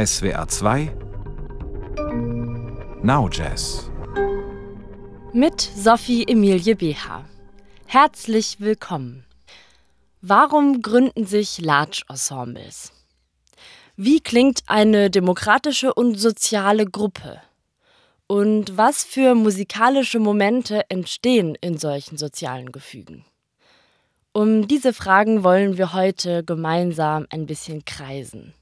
SWR 2 Now Jazz mit Sophie Emilie BH. Herzlich willkommen. Warum gründen sich Large Ensembles? Wie klingt eine demokratische und soziale Gruppe? Und was für musikalische Momente entstehen in solchen sozialen Gefügen? Um diese Fragen wollen wir heute gemeinsam ein bisschen kreisen.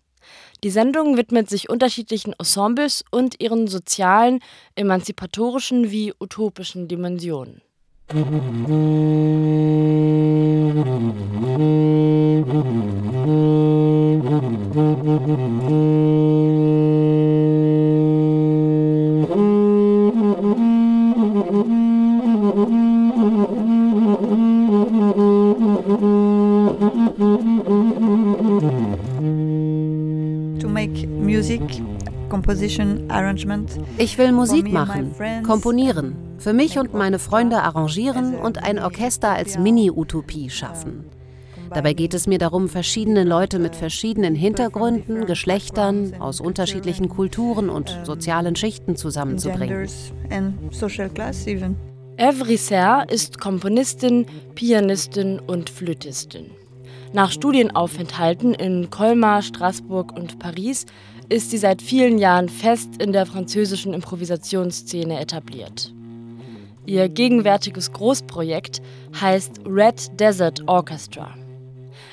Die Sendung widmet sich unterschiedlichen Ensembles und ihren sozialen, emanzipatorischen wie utopischen Dimensionen. Ich will Musik machen, komponieren, für mich und meine Freunde arrangieren und ein Orchester als Mini-Utopie schaffen. Dabei geht es mir darum, verschiedene Leute mit verschiedenen Hintergründen, Geschlechtern, aus unterschiedlichen Kulturen und sozialen Schichten zusammenzubringen. Evry Serre ist Komponistin, Pianistin und Flötistin. Nach Studienaufenthalten in Colmar, Straßburg und Paris ist sie seit vielen Jahren fest in der französischen Improvisationsszene etabliert. Ihr gegenwärtiges Großprojekt heißt Red Desert Orchestra.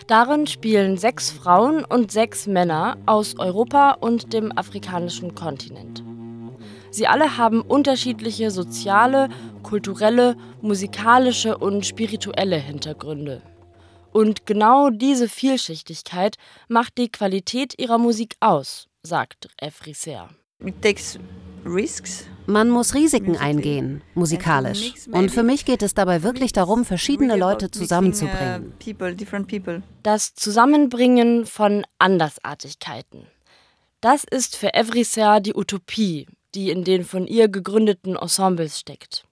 Darin spielen sechs Frauen und sechs Männer aus Europa und dem afrikanischen Kontinent. Sie alle haben unterschiedliche soziale, kulturelle, musikalische und spirituelle Hintergründe. Und genau diese Vielschichtigkeit macht die Qualität ihrer Musik aus, sagt Efriser. Man muss Risiken eingehen, musikalisch. Und für mich geht es dabei wirklich darum, verschiedene Leute zusammenzubringen. Uh, das Zusammenbringen von Andersartigkeiten. Das ist für Evriser die Utopie, die in den von ihr gegründeten Ensembles steckt.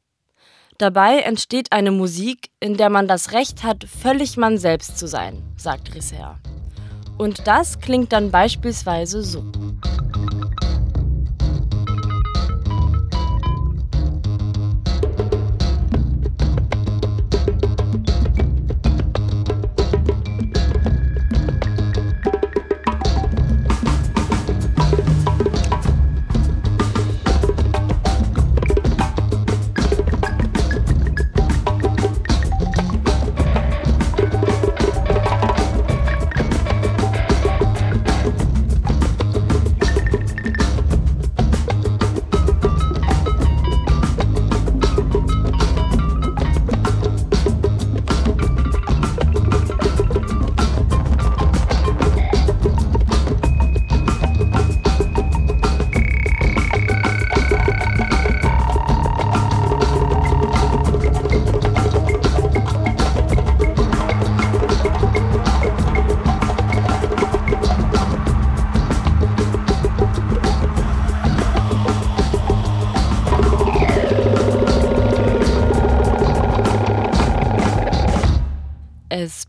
Dabei entsteht eine Musik, in der man das Recht hat, völlig man selbst zu sein, sagt Risser. Und das klingt dann beispielsweise so.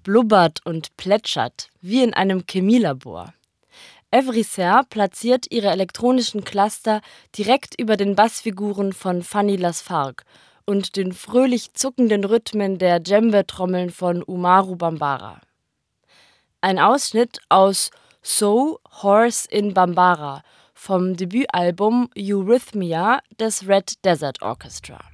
Blubbert und plätschert, wie in einem Chemielabor. Evriser platziert ihre elektronischen Cluster direkt über den Bassfiguren von Fanny Lasfargue und den fröhlich zuckenden Rhythmen der Djembe-Trommeln von Umaru Bambara. Ein Ausschnitt aus So Horse in Bambara vom Debütalbum Eurythmia des Red Desert Orchestra.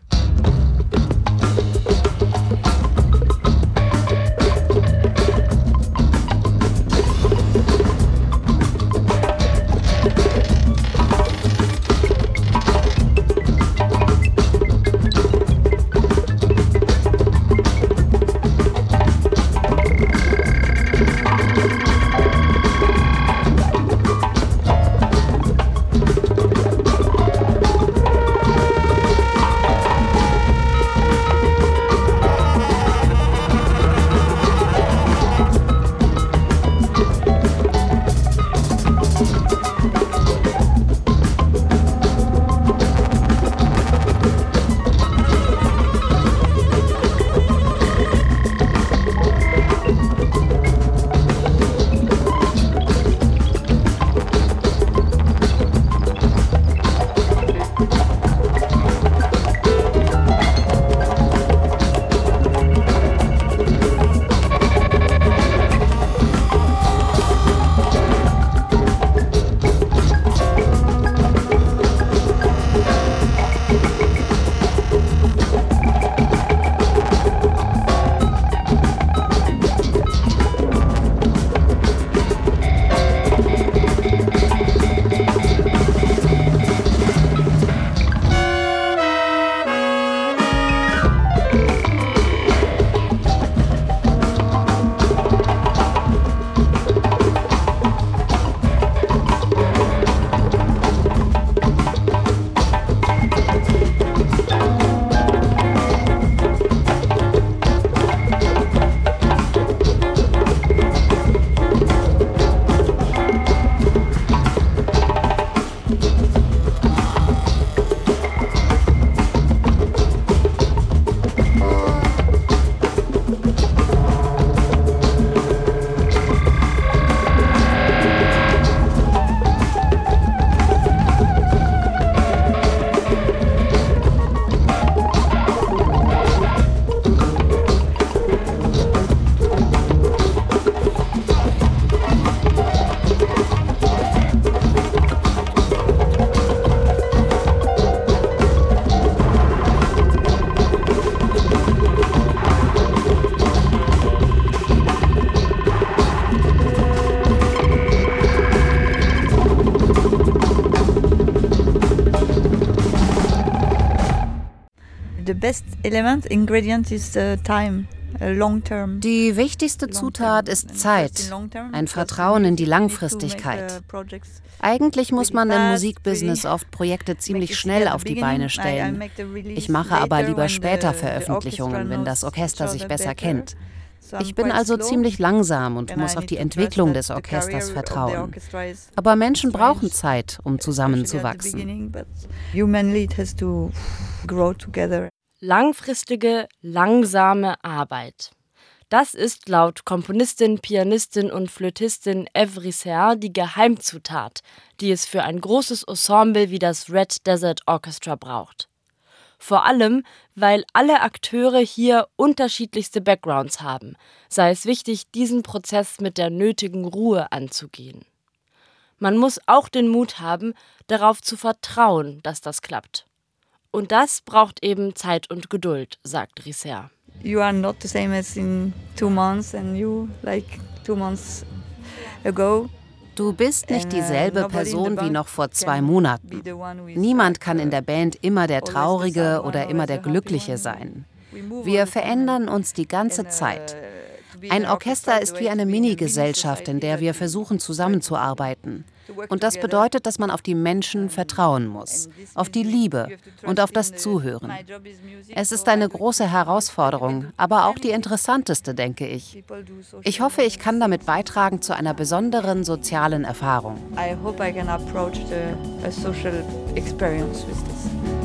Best element ingredient is uh, time. Die wichtigste Zutat ist Zeit, ein Vertrauen in die Langfristigkeit. Eigentlich muss man im Musikbusiness oft Projekte ziemlich schnell auf die Beine stellen. Ich mache aber lieber später Veröffentlichungen, wenn das Orchester sich besser kennt. Ich bin also ziemlich langsam und muss auf die Entwicklung des Orchesters vertrauen. Aber Menschen brauchen Zeit, um zusammenzuwachsen. Langfristige, langsame Arbeit. Das ist laut Komponistin, Pianistin und Flötistin Evry Serre die Geheimzutat, die es für ein großes Ensemble wie das Red Desert Orchestra braucht. Vor allem, weil alle Akteure hier unterschiedlichste Backgrounds haben, sei es wichtig, diesen Prozess mit der nötigen Ruhe anzugehen. Man muss auch den Mut haben, darauf zu vertrauen, dass das klappt. Und das braucht eben Zeit und Geduld, sagt Risser. You are not the same as in two months and you like two months ago. Du bist nicht dieselbe Person wie noch vor zwei Monaten. Niemand kann in der Band immer der Traurige oder immer der Glückliche sein. Wir verändern uns die ganze Zeit. Ein Orchester ist wie eine Mini-Gesellschaft, in der wir versuchen zusammenzuarbeiten. Und das bedeutet, dass man auf die Menschen vertrauen muss, auf die Liebe und auf das Zuhören. Es ist eine große Herausforderung, aber auch die interessanteste, denke ich. Ich hoffe, ich kann damit beitragen zu einer besonderen sozialen Erfahrung. I hope I can approach the, a social experience with this.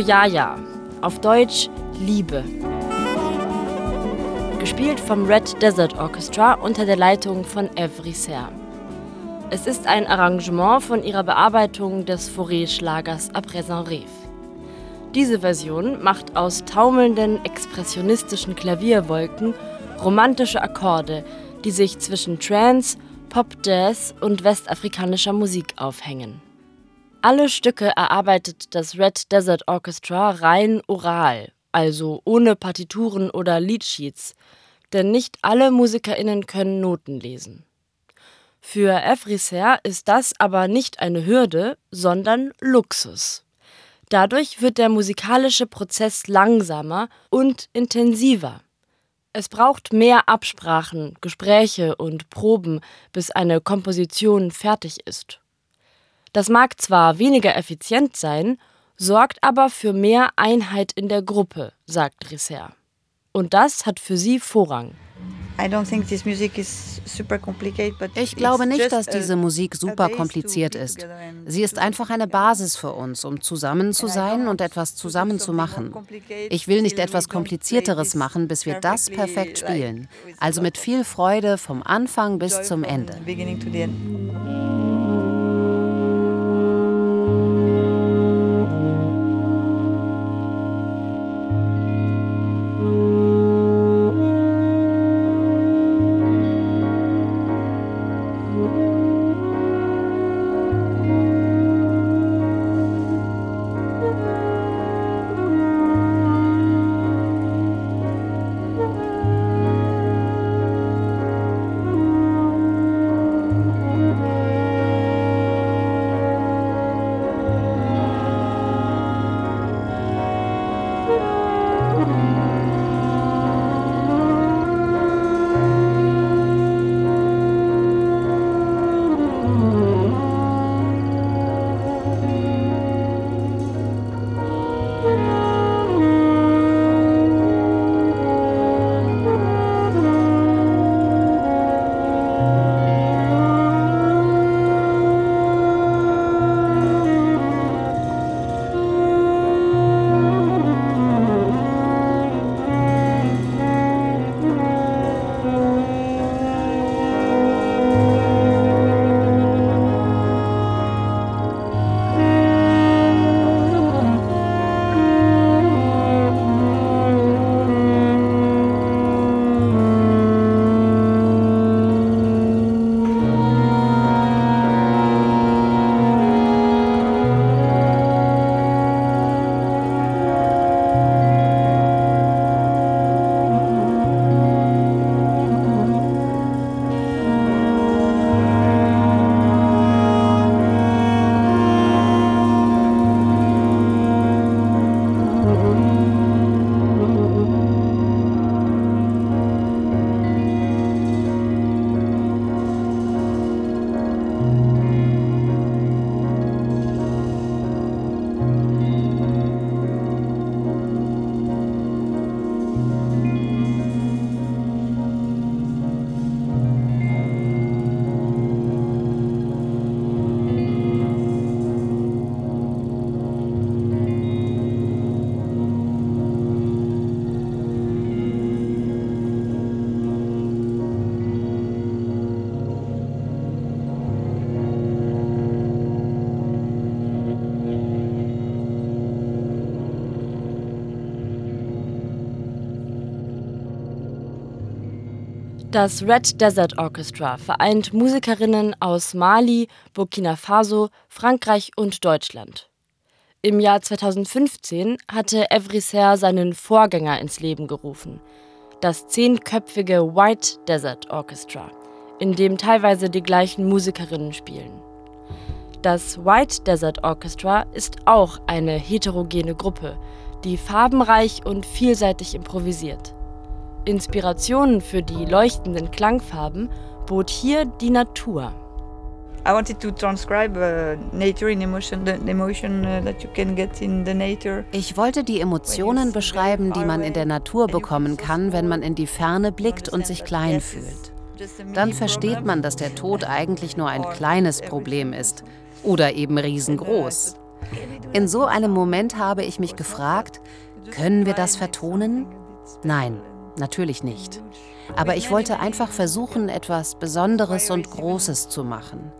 So ja ja, auf Deutsch Liebe. Gespielt vom Red Desert Orchestra unter der Leitung von Evry Serre. Es ist ein Arrangement von ihrer Bearbeitung des Fauré-Schlagers À présent rêve. Diese Version macht aus taumelnden, expressionistischen Klavierwolken romantische Akkorde, die sich zwischen Trance, Pop-Jazz und westafrikanischer Musik aufhängen. Alle Stücke erarbeitet das Red Desert Orchestra rein oral, also ohne Partituren oder Leadsheets, denn nicht alle MusikerInnen können Noten lesen. Für Efrisser ist das aber nicht eine Hürde, sondern Luxus. Dadurch wird der musikalische Prozess langsamer und intensiver. Es braucht mehr Absprachen, Gespräche und Proben, bis eine Komposition fertig ist. Das mag zwar weniger effizient sein, sorgt aber für mehr Einheit in der Gruppe, sagt Risser. Und das hat für sie Vorrang. Ich glaube nicht, dass diese Musik super kompliziert ist. Sie ist einfach eine Basis für uns, um zusammen zu sein und etwas zusammen zu machen. Ich will nicht etwas Komplizierteres machen, bis wir das perfekt spielen. Also mit viel Freude vom Anfang bis zum Ende. Das Red Desert Orchestra vereint Musikerinnen aus Mali, Burkina Faso, Frankreich und Deutschland. Im Jahr 2015 hatte Evrisser seinen Vorgänger ins Leben gerufen, das zehnköpfige White Desert Orchestra, in dem teilweise die gleichen Musikerinnen spielen. Das White Desert Orchestra ist auch eine heterogene Gruppe, die farbenreich und vielseitig improvisiert. Inspirationen für die leuchtenden Klangfarben bot hier die Natur. I wanted to transcribe uh, nature in emotion, the emotion uh, that you can get in the nature. Ich wollte die Emotionen beschreiben, die man in der Natur bekommen kann, wenn man in die Ferne blickt und sich klein fühlt. Dann versteht man, dass der Tod eigentlich nur ein kleines Problem ist oder eben riesengroß. In so einem Moment habe ich mich gefragt, können wir das vertonen? Nein, natürlich nicht. Aber ich wollte einfach versuchen, etwas Besonderes und Großes zu machen.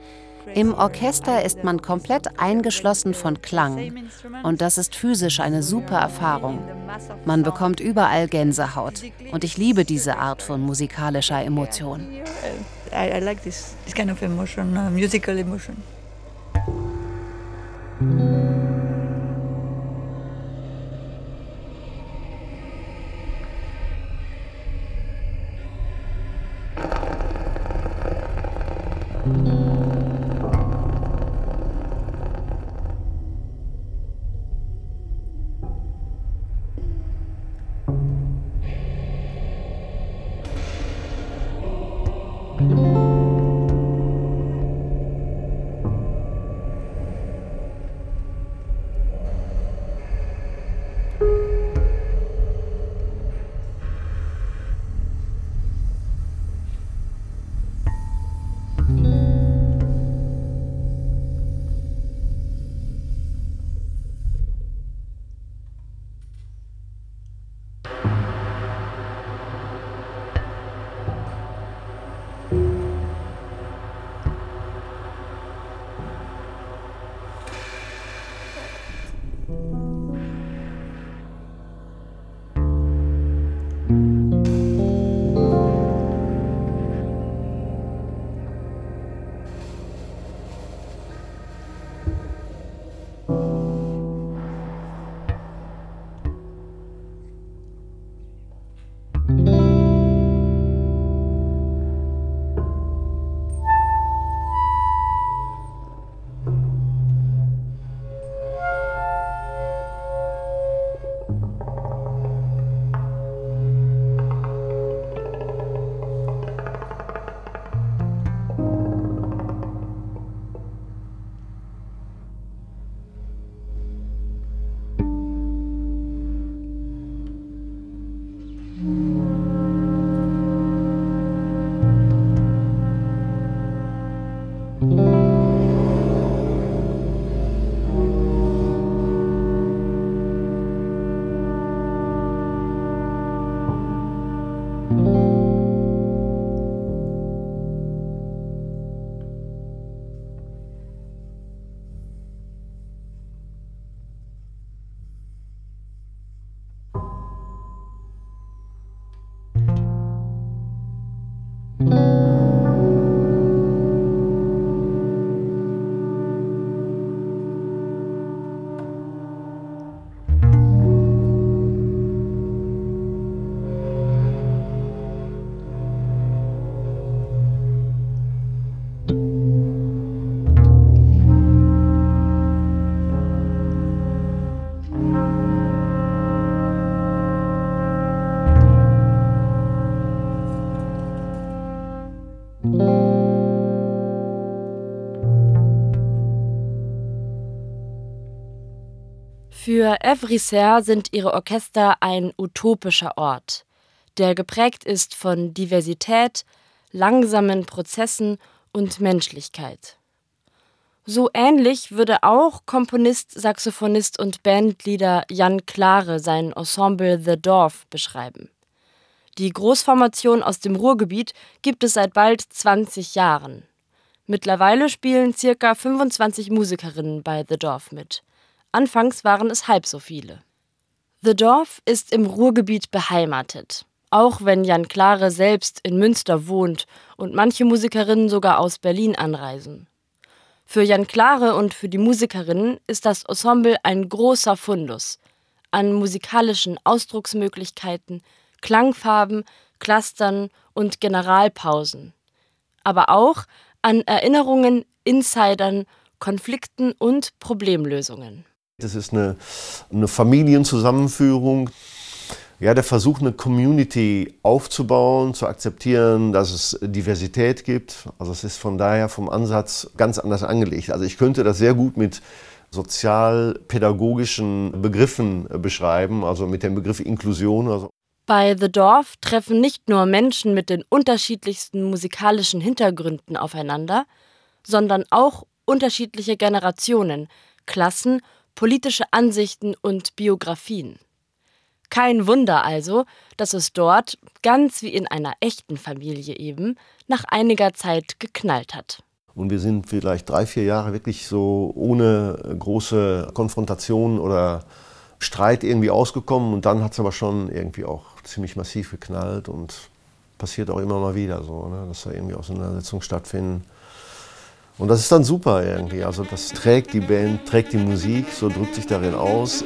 Im Orchester ist man komplett eingeschlossen von Klang und das ist physisch eine super Erfahrung. Man bekommt überall Gänsehaut und ich liebe diese Art von musikalischer Emotion. I, like this kind of emotion, uh, musical emotion. Für Evrisser sind ihre Orchester ein utopischer Ort, der geprägt ist von Diversität, langsamen Prozessen und Menschlichkeit. So ähnlich würde auch Komponist, Saxophonist und Bandleader Jan Klare sein Ensemble The Dorf beschreiben. Die Großformation aus dem Ruhrgebiet gibt es seit bald 20 Jahren. Mittlerweile spielen circa 25 Musikerinnen bei The Dorf mit. Anfangs waren es halb so viele. The Dorf ist im Ruhrgebiet beheimatet, auch wenn Jan Klare selbst in Münster wohnt und manche Musikerinnen sogar aus Berlin anreisen. Für Jan Klare und für die Musikerinnen ist das Ensemble ein großer Fundus an musikalischen Ausdrucksmöglichkeiten, Klangfarben, Clustern und Generalpausen, aber auch an Erinnerungen, Insidern, Konflikten und Problemlösungen. Das ist eine, eine Familienzusammenführung. Ja, der Versuch, eine Community aufzubauen, zu akzeptieren, dass es Diversität gibt. Also es ist von daher vom Ansatz ganz anders angelegt. Also ich könnte das sehr gut mit sozialpädagogischen Begriffen beschreiben, also mit dem Begriff Inklusion. Also Bei The Dorf treffen nicht nur Menschen mit den unterschiedlichsten musikalischen Hintergründen aufeinander, sondern auch unterschiedliche Generationen, Klassen, politische Ansichten und Biografien. Kein Wunder also, dass es dort, ganz wie in einer echten Familie eben, nach einiger Zeit geknallt hat. Und wir sind vielleicht drei, vier Jahre wirklich so ohne große Konfrontation oder Streit irgendwie ausgekommen. Und dann hat es aber schon irgendwie auch ziemlich massiv geknallt und passiert auch immer mal wieder so, ne? dass da irgendwie Auseinandersetzungen stattfinden. Und das ist dann super irgendwie. Also das trägt die Band, trägt die Musik, so drückt sich darin aus.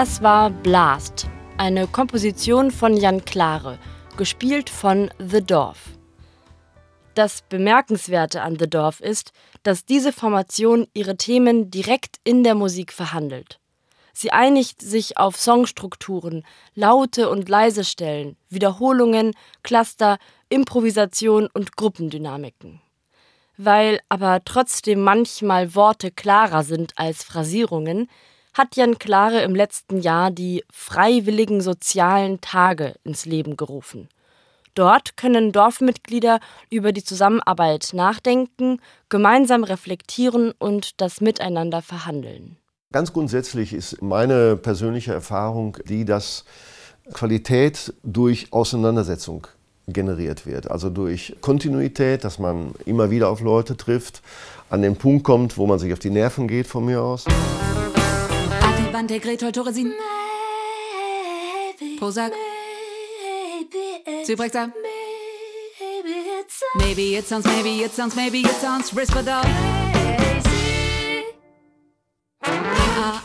Das war Blast, eine Komposition von Jan Klare, gespielt von The Dorf. Das Bemerkenswerte an The Dorf ist, dass diese Formation ihre Themen direkt in der Musik verhandelt. Sie einigt sich auf Songstrukturen, laute und leise Stellen, Wiederholungen, Cluster, Improvisation und Gruppendynamiken. Weil aber trotzdem manchmal Worte klarer sind als Phrasierungen, hat Jan Klare im letzten Jahr die Freiwilligen Sozialen Tage ins Leben gerufen. Dort können Dorfmitglieder über die Zusammenarbeit nachdenken, gemeinsam reflektieren und das Miteinander verhandeln. Ganz grundsätzlich ist meine persönliche Erfahrung die, dass Qualität durch Auseinandersetzung generiert wird. Also durch Kontinuität, dass man immer wieder auf Leute trifft, an den Punkt kommt, wo man sich auf die Nerven geht von mir aus. Adivante, Gretol, Toresin. Prozac. Zyprexa. Maybe it sounds, maybe it sounds, maybe it sounds Risperdal.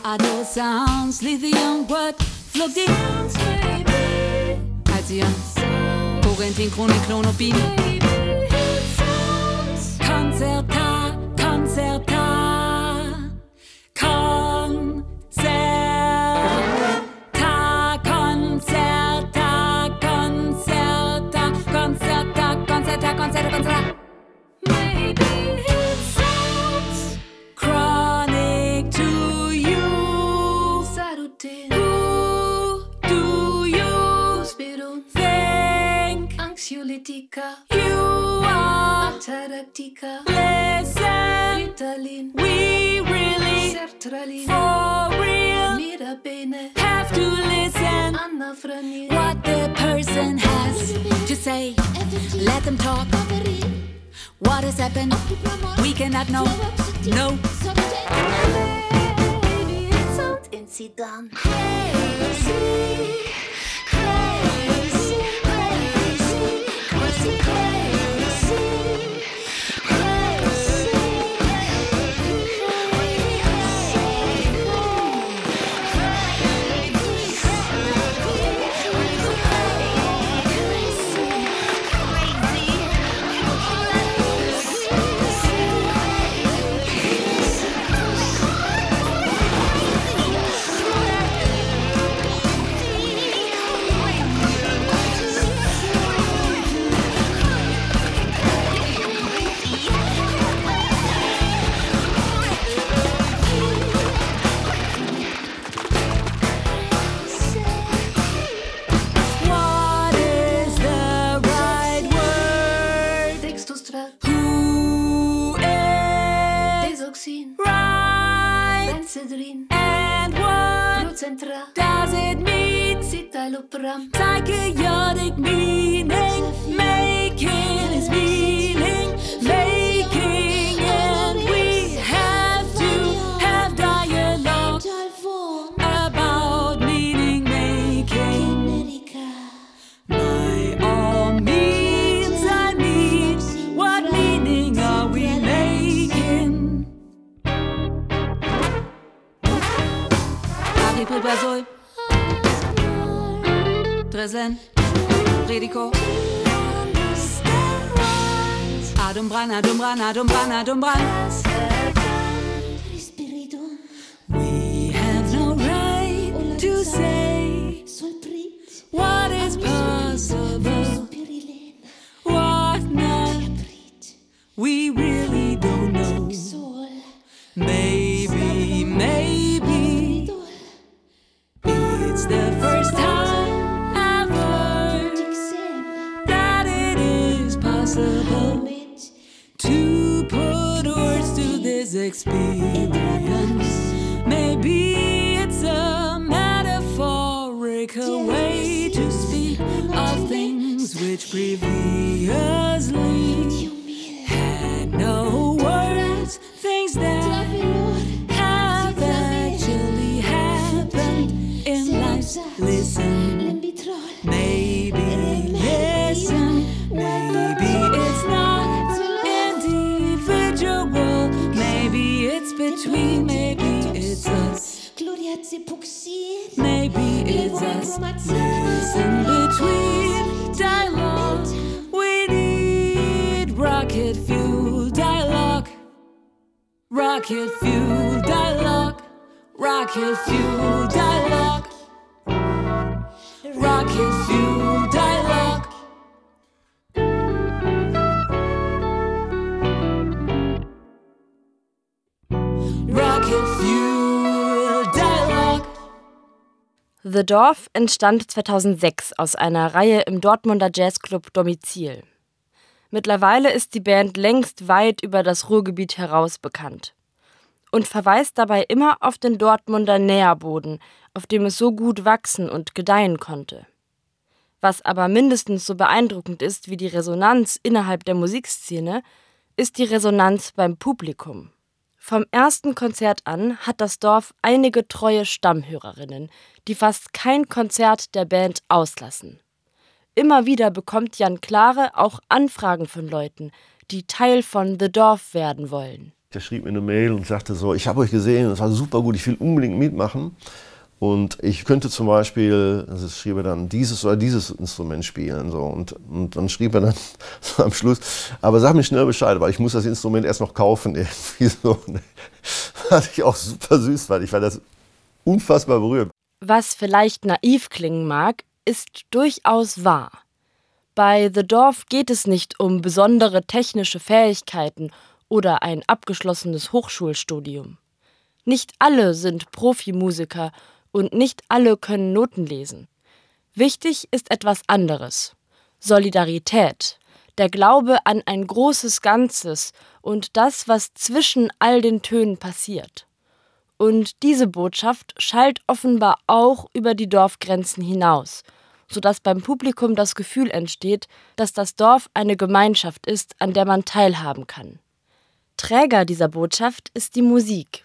Ado sounds, lithium, what? Flugdians, Halcyon. Corentin, Chronik, Klonopin. Anxiolytica, you are? Ataratica, Listen, Ritalin, we really, Sertralin, for real, Mirabene, have to listen. Anafranil, What the person has to say, let them talk. What has happened? We cannot know. No. Maybe it sounds incident. Crazy, Banadum, Banadum, Banadum. The Dorf entstand 2006 aus einer Reihe im Dortmunder Jazzclub Domizil. Mittlerweile ist die Band längst weit über das Ruhrgebiet heraus bekannt und verweist dabei immer auf den Dortmunder Nährboden, auf dem es so gut wachsen und gedeihen konnte. Was aber mindestens so beeindruckend ist wie die Resonanz innerhalb der Musikszene, ist die Resonanz beim Publikum. Vom ersten Konzert an hat das Dorf einige treue Stammhörerinnen, die fast kein Konzert der Band auslassen. Immer wieder bekommt Jan Klare auch Anfragen von Leuten, die Teil von The Dorf werden wollen. Der schrieb mir eine Mail und sagte so, ich habe euch gesehen, es war super gut, ich will unbedingt mitmachen. Und ich könnte zum Beispiel, also schrieb er dann, dieses oder dieses Instrument spielen. So. Und, und dann schrieb er dann am Schluss, aber sag mir schnell Bescheid, weil ich muss das Instrument erst noch kaufen. Irgendwie so. Was ich auch super süß fand. Ich war das unfassbar berührt. Was vielleicht naiv klingen mag, ist durchaus wahr. Bei The Dorf geht es nicht um besondere technische Fähigkeiten oder ein abgeschlossenes Hochschulstudium. Nicht alle sind Profimusiker und nicht alle können Noten lesen. Wichtig ist etwas anderes. Solidarität, der Glaube an ein großes Ganzes und das, was zwischen all den Tönen passiert. Und diese Botschaft schallt offenbar auch über die Dorfgrenzen hinaus, sodass beim Publikum das Gefühl entsteht, dass das Dorf eine Gemeinschaft ist, an der man teilhaben kann. Träger dieser Botschaft ist die Musik.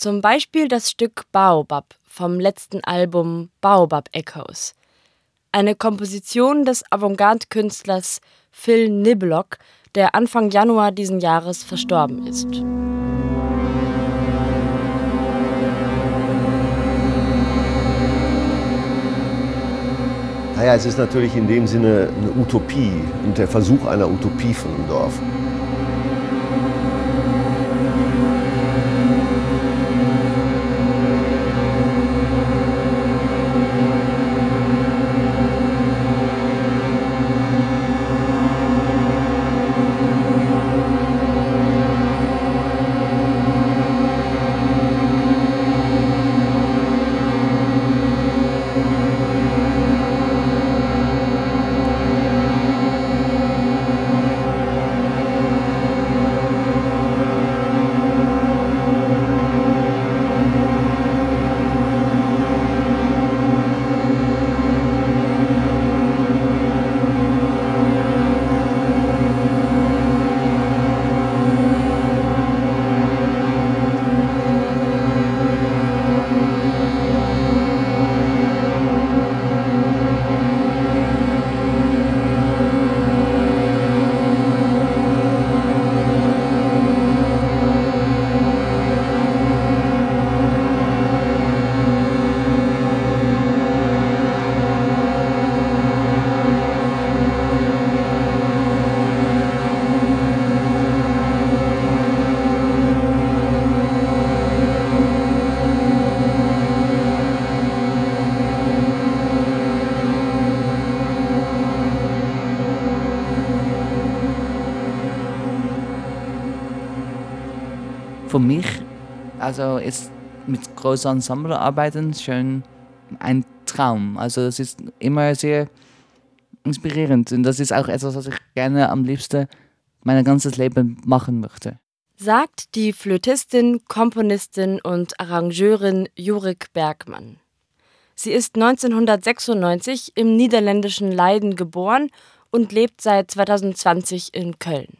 Zum Beispiel das Stück Baobab vom letzten Album Baobab Echoes. Eine Komposition des Avantgarde-Künstlers Phil Niblock, der Anfang Januar diesen Jahres verstorben ist. Naja, es ist natürlich in dem Sinne eine Utopie und der Versuch einer Utopie von einem Dorf. Für mich, also ist mit großen Ensemble arbeiten schon ein Traum. Also das ist immer sehr inspirierend und das ist auch etwas, was ich gerne am liebsten mein ganzes Leben machen möchte. Sagt die Flötistin, Komponistin und Arrangeurin Jurik Bergmann. Sie ist 1996 im niederländischen Leiden geboren und lebt seit 2020 in Köln.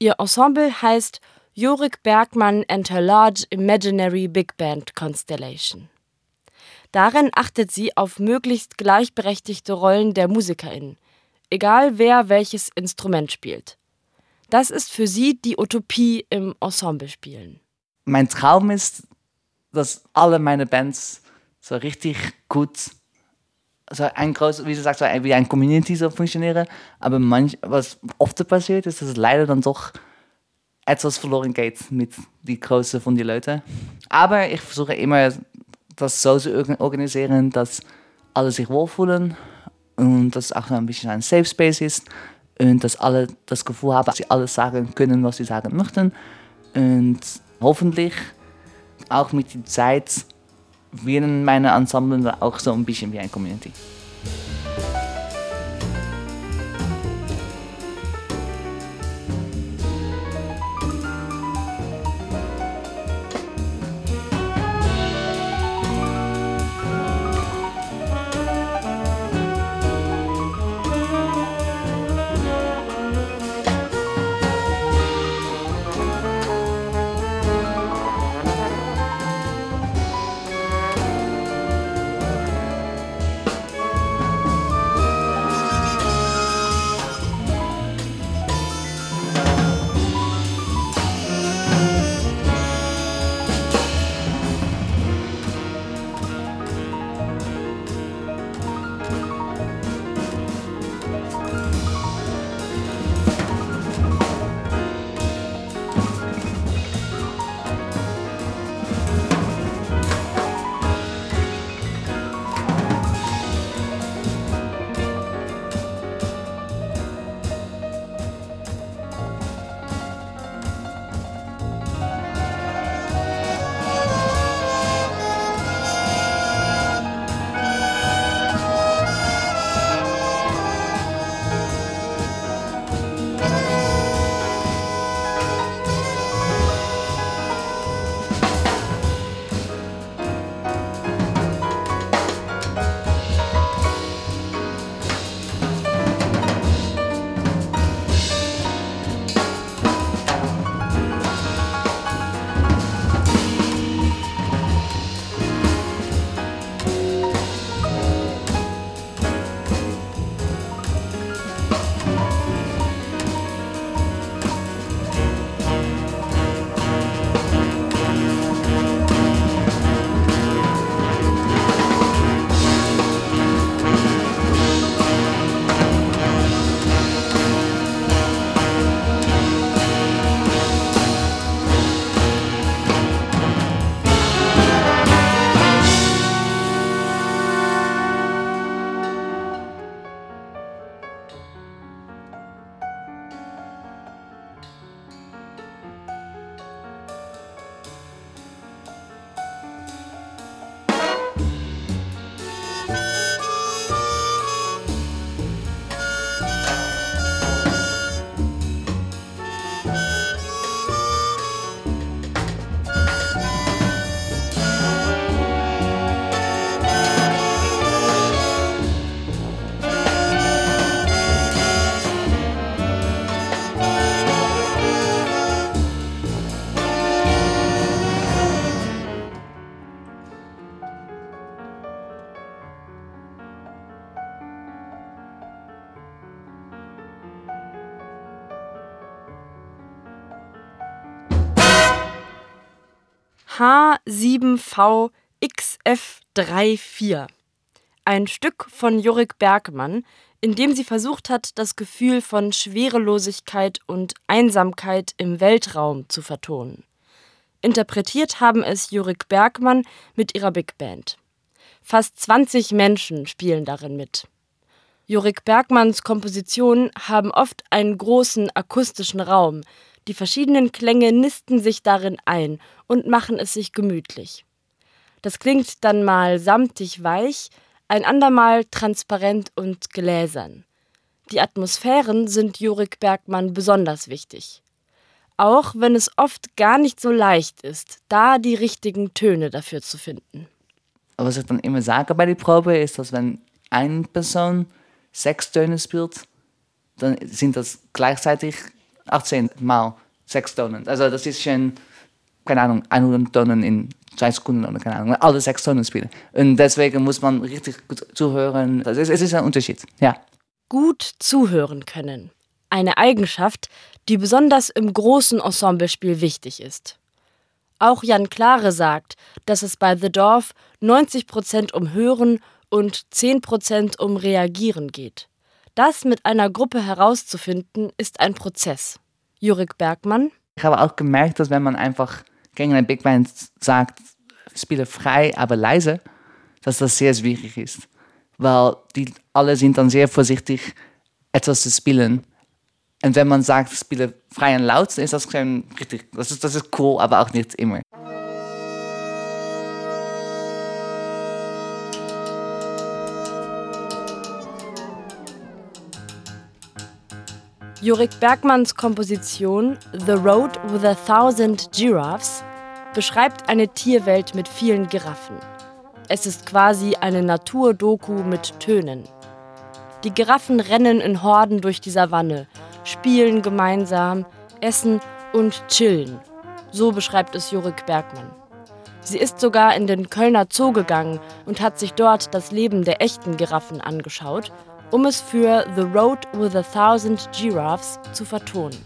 Ihr Ensemble heißt Jorik Bergmann and her large imaginary big band constellation. Darin achtet sie auf möglichst gleichberechtigte Rollen der MusikerInnen, egal wer welches Instrument spielt. Das ist für sie die Utopie im Ensemblespielen. Mein Traum ist, dass alle meine Bands so richtig gut so ein groß, wie du sagst, so wie ein Community so funktionieren. Aber manch, was oft passiert, ist, dass es leider dann doch etwas verloren geht mit die Größe von den Leuten. Aber ich versuche immer, das so zu organ- organisieren, dass alle sich wohlfühlen und dass auch ein bisschen ein Safe Space ist und dass alle das Gefühl haben, dass sie alles sagen können, was sie sagen möchten. Und hoffentlich auch mit der Zeit werden meine Ensemble auch so ein bisschen wie eine Community. H7VXF34. Ein Stück von Jurik Bergmann, in dem sie versucht hat, das Gefühl von Schwerelosigkeit und Einsamkeit im Weltraum zu vertonen. Interpretiert haben es Jurik Bergmann mit ihrer Big Band. Fast 20 Menschen spielen darin mit. Jurik Bergmanns Kompositionen haben oft einen großen akustischen Raum. Die verschiedenen Klänge nisten sich darin ein und machen es sich gemütlich. Das klingt dann mal samtig weich, ein andermal transparent und gläsern. Die Atmosphären sind Jurik Bergmann besonders wichtig. Auch wenn es oft gar nicht so leicht ist, da die richtigen Töne dafür zu finden. Was ich dann immer sage bei der Probe ist, dass wenn eine Person sechs Töne spielt, dann sind das gleichzeitig 18 mal sechs Tonen. Also das ist schon, keine Ahnung, 100 Tonen in zwei Sekunden oder keine Ahnung, alle sechs Tonen spielen. Und deswegen muss man richtig gut zuhören. Also es, es ist ein Unterschied, ja. Gut zuhören können. Eine Eigenschaft, die besonders im großen Ensemblespiel wichtig ist. Auch Jan Klare sagt, dass es bei The Dorf 90 Prozent um Hören und 10% um Reagieren geht. Das mit einer Gruppe herauszufinden, ist ein Prozess. Jurik Bergmann. Ich habe auch gemerkt, dass wenn man einfach gegen eine Big Band sagt, spiele frei, aber leise, dass das sehr schwierig ist. Weil die alle sind dann sehr vorsichtig, etwas zu spielen. Und wenn man sagt, spiele frei und laut, ist das schon richtig. Das ist, das ist cool, aber auch nicht immer. Jurik Bergmanns Komposition The Road with a Thousand Giraffes beschreibt eine Tierwelt mit vielen Giraffen. Es ist quasi eine Naturdoku mit Tönen. Die Giraffen rennen in Horden durch die Savanne, spielen gemeinsam, essen und chillen. So beschreibt es Jurik Bergmann. Sie ist sogar in den Kölner Zoo gegangen und hat sich dort das Leben der echten Giraffen angeschaut um es für The Road with a Thousand Giraffes zu vertonen.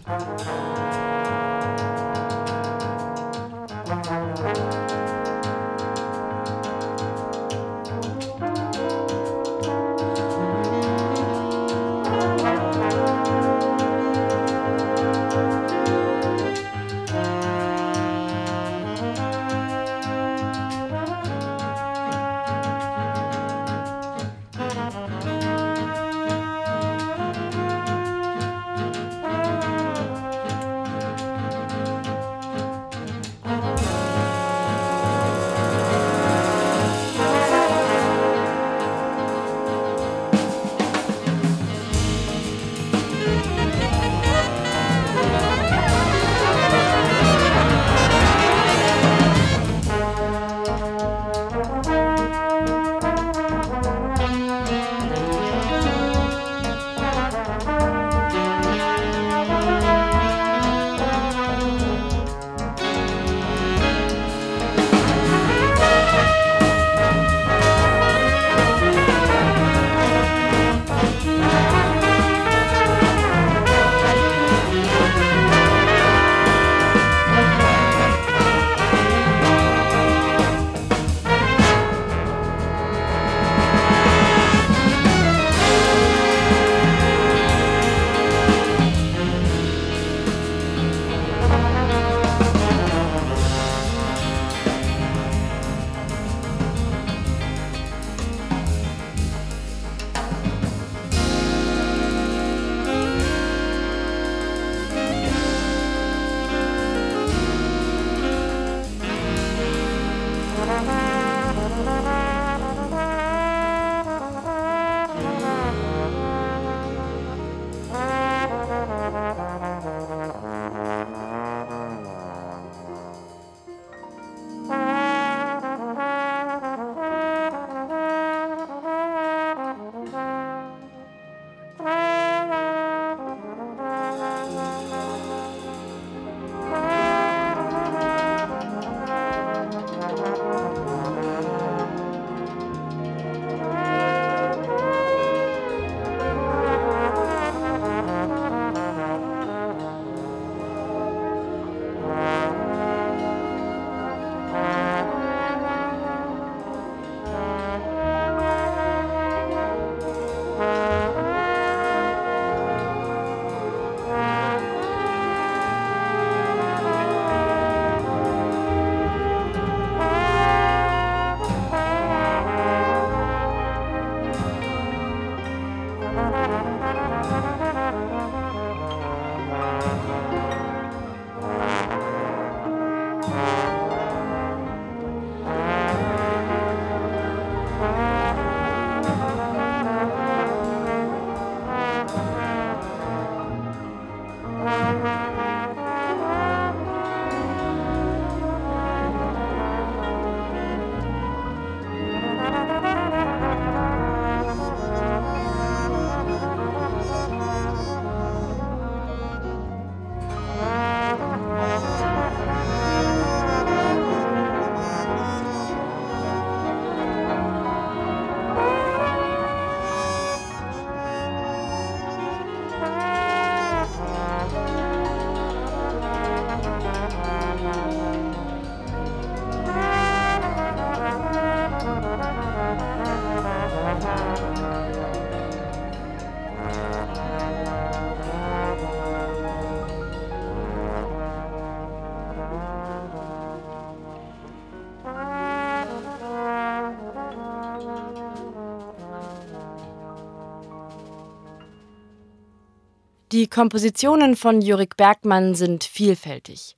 Die Kompositionen von Jurik Bergmann sind vielfältig.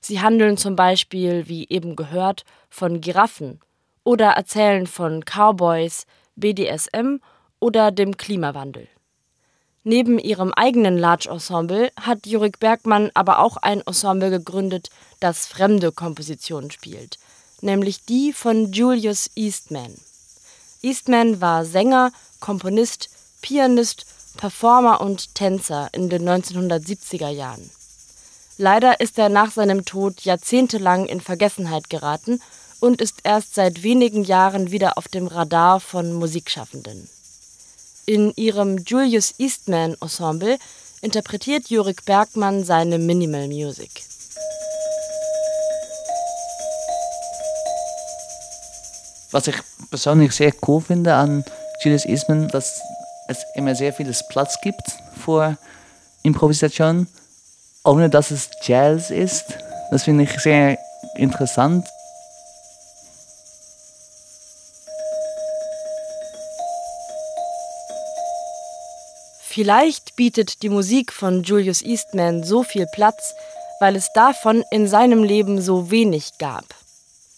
Sie handeln zum Beispiel, wie eben gehört, von Giraffen oder erzählen von Cowboys, BDSM oder dem Klimawandel. Neben ihrem eigenen Large Ensemble hat Jurik Bergmann aber auch ein Ensemble gegründet, das fremde Kompositionen spielt, nämlich die von Julius Eastman. Eastman war Sänger, Komponist, Pianist, Performer und Tänzer in den 1970er Jahren. Leider ist er nach seinem Tod jahrzehntelang in Vergessenheit geraten und ist erst seit wenigen Jahren wieder auf dem Radar von Musikschaffenden. In ihrem Julius Eastman Ensemble interpretiert Jurik Bergmann seine Minimal Music. Was ich persönlich sehr cool finde an Julius Eastman, dass es immer sehr vieles Platz gibt für Improvisation, ohne dass es Jazz ist. Das finde ich sehr interessant. Vielleicht bietet die Musik von Julius Eastman so viel Platz, weil es davon in seinem Leben so wenig gab.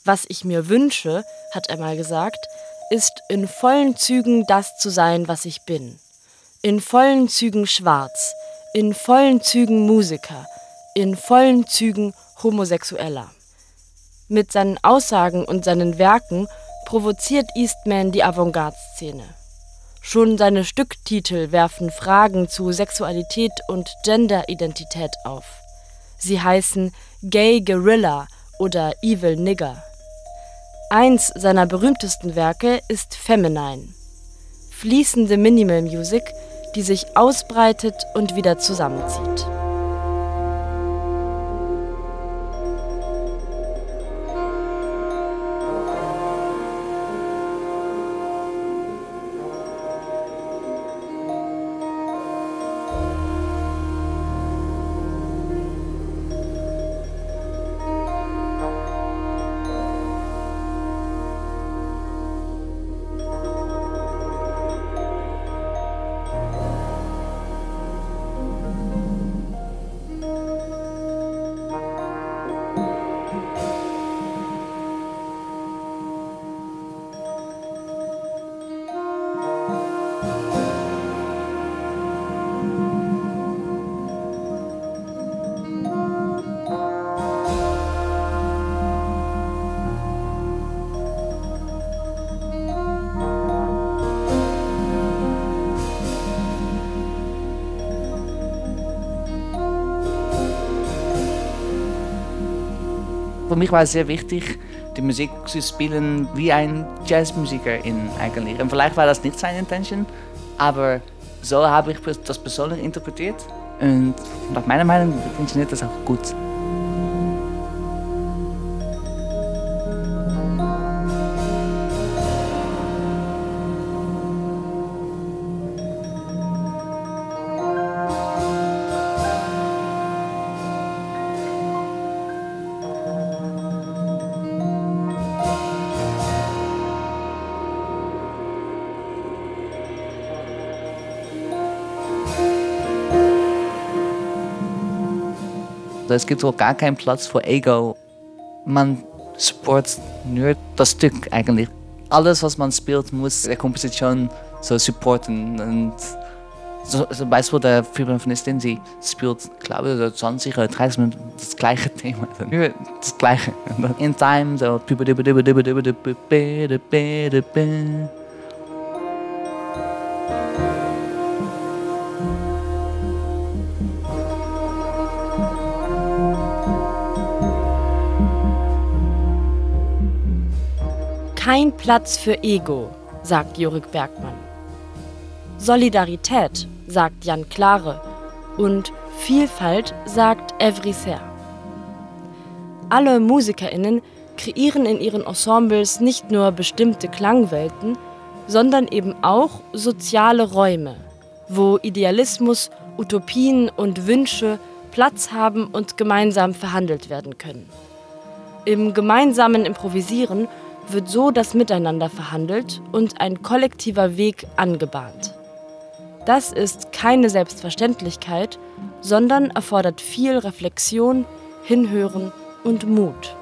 Was ich mir wünsche, hat er mal gesagt, ist in vollen Zügen das zu sein, was ich bin. In vollen Zügen schwarz, in vollen Zügen Musiker, in vollen Zügen Homosexueller. Mit seinen Aussagen und seinen Werken provoziert Eastman die Avantgarde-Szene. Schon seine Stücktitel werfen Fragen zu Sexualität und Genderidentität auf. Sie heißen Gay Gorilla oder Evil Nigger. Eins seiner berühmtesten Werke ist Feminine. Fließende Minimal Music, die sich ausbreitet und wieder zusammenzieht. Mich war es sehr wichtig, die Musik zu spielen wie ein Jazzmusiker in eigentlich. Und vielleicht war das nicht seine Intention, aber so habe ich das persönlich interpretiert. Und nach meiner Meinung funktioniert das auch gut. Es gibt auch gar keinen Platz für Ego. Man supportet nur das Stück eigentlich. Alles, was man spielt, muss der Komposition so supporten. Und so, zum Beispiel der Vibramfonistin, sie spielt, glaube ich, 20 oder 30 Minuten das gleiche Thema. Nur das gleiche. In Time so. Kein Platz für Ego, sagt Jurik Bergmann. Solidarität, sagt Jan Klare. Und Vielfalt, sagt Evriser. Alle MusikerInnen kreieren in ihren Ensembles nicht nur bestimmte Klangwelten, sondern eben auch soziale Räume, wo Idealismus, Utopien und Wünsche Platz haben und gemeinsam verhandelt werden können. Im gemeinsamen Improvisieren wird so das Miteinander verhandelt und ein kollektiver Weg angebahnt. Das ist keine Selbstverständlichkeit, sondern erfordert viel Reflexion, Hinhören und Mut.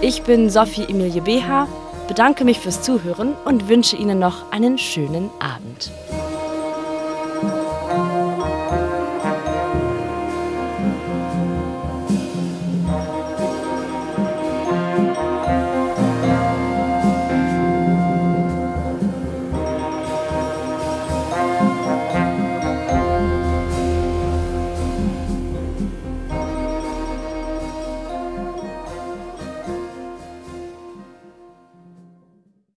Ich bin Sophie Emilie BH, bedanke mich fürs Zuhören und wünsche Ihnen noch einen schönen Abend.